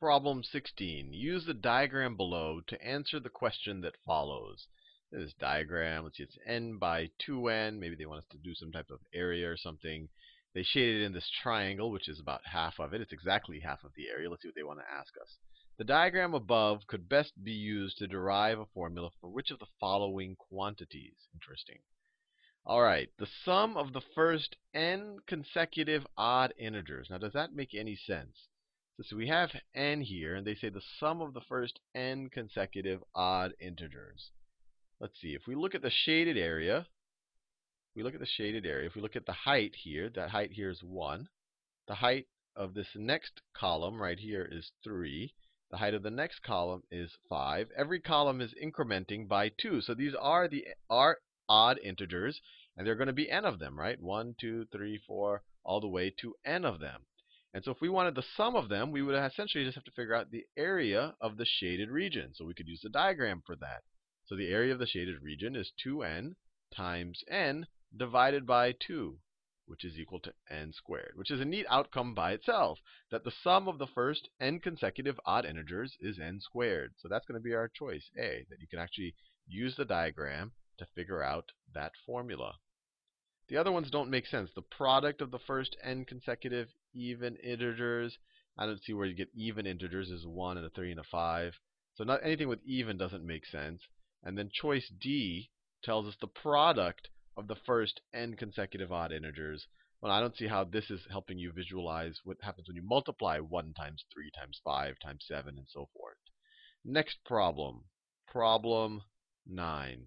Problem 16. Use the diagram below to answer the question that follows. This diagram, let's see, it's n by 2n. Maybe they want us to do some type of area or something. They shaded in this triangle, which is about half of it. It's exactly half of the area. Let's see what they want to ask us. The diagram above could best be used to derive a formula for which of the following quantities? Interesting. All right, the sum of the first n consecutive odd integers. Now, does that make any sense? So we have n here, and they say the sum of the first n consecutive odd integers. Let's see, if we look at the shaded area, we look at the shaded area, if we look at the height here, that height here is 1. The height of this next column right here is 3. The height of the next column is 5. Every column is incrementing by 2. So these are the are odd integers, and there are going to be n of them, right? 1, 2, 3, 4, all the way to n of them. And so if we wanted the sum of them, we would essentially just have to figure out the area of the shaded region. So we could use the diagram for that. So the area of the shaded region is 2n times n divided by 2, which is equal to n squared, which is a neat outcome by itself, that the sum of the first n consecutive odd integers is n squared. So that's going to be our choice, A, that you can actually use the diagram to figure out that formula. The other ones don't make sense. The product of the first n consecutive even integers. I don't see where you get even integers is 1 and a 3 and a 5. So not anything with even doesn't make sense. And then choice D tells us the product of the first n consecutive odd integers. Well, I don't see how this is helping you visualize what happens when you multiply 1 times 3 times 5 times 7 and so forth. Next problem. Problem 9.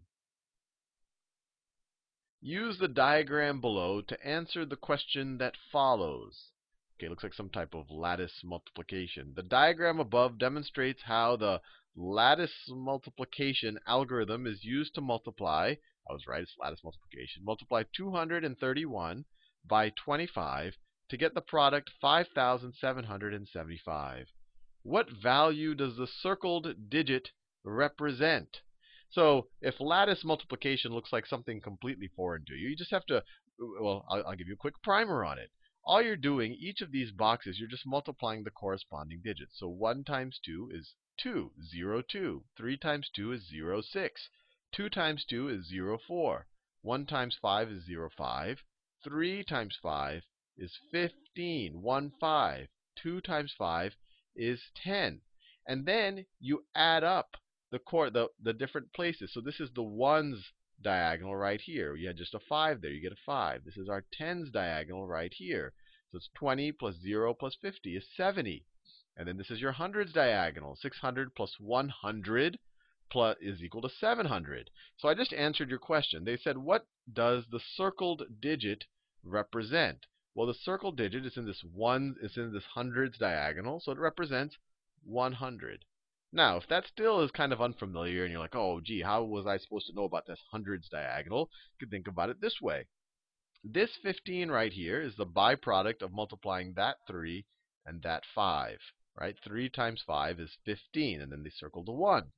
Use the diagram below to answer the question that follows. Okay, looks like some type of lattice multiplication. The diagram above demonstrates how the lattice multiplication algorithm is used to multiply, I was right, it's lattice multiplication, multiply 231 by 25 to get the product 5,775. What value does the circled digit represent? So if lattice multiplication looks like something completely foreign to you, you just have to, uh, well, I'll, I'll give you a quick primer on it. All you're doing, each of these boxes, you're just multiplying the corresponding digits. So 1 times 2 is 2, 0, 2. 3 times 2 is 0, 6. 2 times 2 is 0, 4. 1 times 5 is 0, 5. 3 times 5 is 15, 1, 5. 2 times 5 is 10. And then you add up the core, the, the different places. So this is the ones diagonal right here. You had just a 5 there. You get a 5. This is our tens diagonal right here. So it's 20 plus 0 plus 50 is 70. And then this is your hundreds diagonal. 600 plus 100 plus is equal to 700. So I just answered your question. They said, what does the circled digit represent? Well, the circled digit is in this one, is in this hundreds diagonal, so it represents 100. Now, if that still is kind of unfamiliar and you're like, oh, gee, how was I supposed to know about this hundreds diagonal? You could think about it this way. This 15 right here is the byproduct of multiplying that 3 and that 5. Right? 3 times 5 is 15, and then they circled a 1.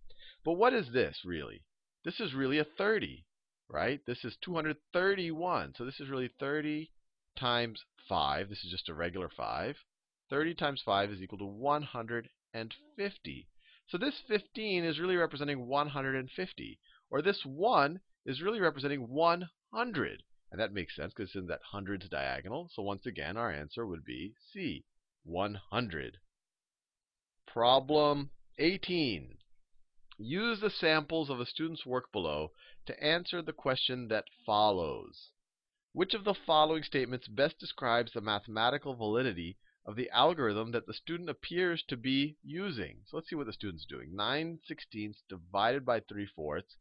But what is this, really? This is really a 30, right? This is 231. So this is really 30 times 5. This is just a regular 5. 30 times 5 is equal to 150. So this 15 is really representing 150. Or this 1 is really representing 100. And that makes sense because it's in that hundreds diagonal. So once again, our answer would be C, 100. Problem 18. Use the samples of a student's work below to answer the question that follows. Which of the following statements best describes the mathematical validity of the algorithm that the student appears to be using. So let's see what the student's doing. 9 sixteenths divided by 3 fourths.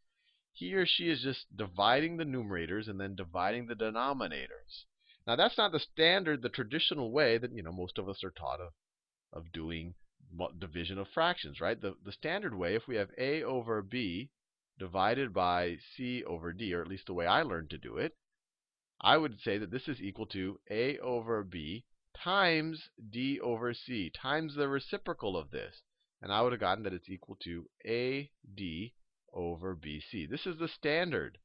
He or she is just dividing the numerators and then dividing the denominators. Now that's not the standard, the traditional way that you know most of us are taught of, of doing division of fractions, right? The, the standard way, if we have a over b divided by c over d, or at least the way I learned to do it, I would say that this is equal to a over b times d over c times the reciprocal of this. And I would have gotten that it's equal to AD over BC. This is the standard.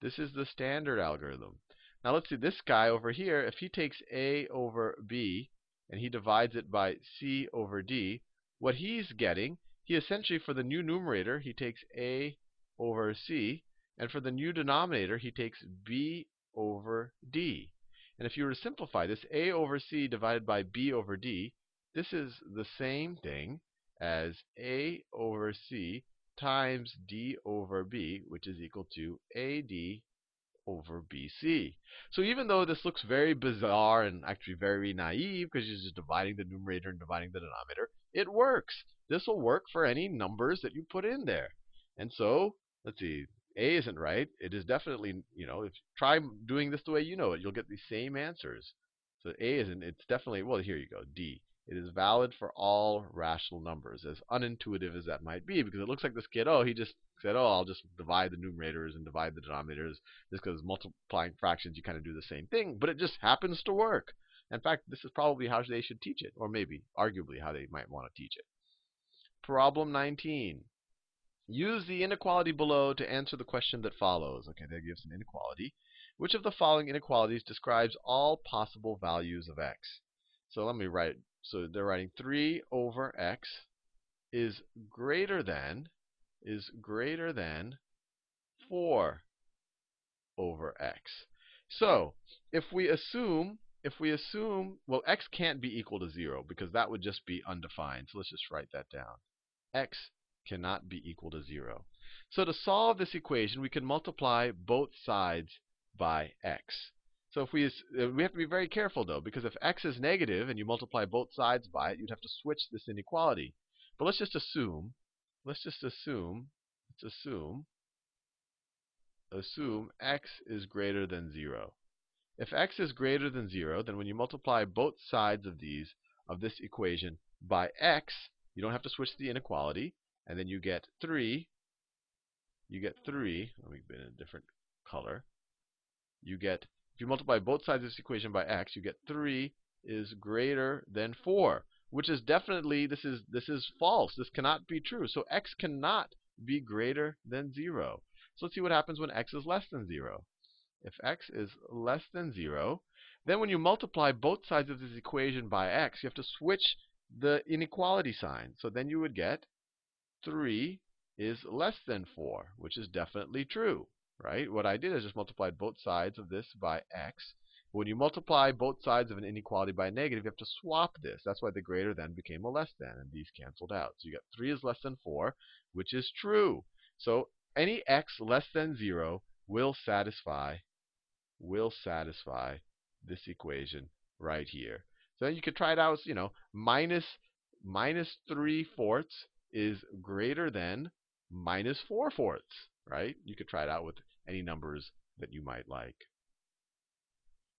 This is the standard algorithm. Now let's see, this guy over here, if he takes A over B and he divides it by C over D, what he's getting, he essentially, for the new numerator, he takes a over c. And for the new denominator, he takes b over d. And if you were to simplify this, a over c divided by b over d, this is the same thing as a over c times d over b, which is equal to ad over BC. So even though this looks very bizarre and actually very naive because you're just dividing the numerator and dividing the denominator, it works. This will work for any numbers that you put in there. And so, let's see, A isn't right. It is definitely, you know, if try doing this the way you know it, you'll get the same answers. So A isn't, it's definitely, well, here you go, D. It is valid for all rational numbers, as unintuitive as that might be, because it looks like this kid, oh, he just said, oh, I'll just divide the numerators and divide the denominators, just because multiplying fractions, you kind of do the same thing, but it just happens to work. In fact, this is probably how they should teach it, or maybe, arguably, how they might want to teach it. Problem 19. Use the inequality below to answer the question that follows. Okay, that gives an inequality. Which of the following inequalities describes all possible values of x? So let me write so they're writing 3 over x is greater than is greater than 4 over x. So if we assume if we assume well x can't be equal to 0 because that would just be undefined. So let's just write that down. x cannot be equal to 0. So to solve this equation, we can multiply both sides by x. So if we uh, we have to be very careful though, because if x is negative and you multiply both sides by it, you'd have to switch this inequality. But let's just assume, let's just assume, let's assume, assume x is greater than 0. If x is greater than 0, then when you multiply both sides of these of this equation by x, you don't have to switch the inequality, and then you get 3. You get 3. Let me put in a different color. You get if you multiply both sides of this equation by x, you get 3 is greater than 4, which is definitely, this is, this is false. This cannot be true. So x cannot be greater than 0. So let's see what happens when x is less than 0. If x is less than 0, then when you multiply both sides of this equation by x, you have to switch the inequality sign. So then you would get 3 is less than 4, which is definitely true right? What I did is just multiplied both sides of this by x. When you multiply both sides of an inequality by a negative, you have to swap this. That's why the greater than became a less than, and these canceled out. So you got 3 is less than 4, which is true. So any x less than 0 will satisfy will satisfy this equation right here. So then you could try it out, you know, minus minus 3 fourths is greater than minus 4 fourths, right? You could try it out with any numbers that you might like.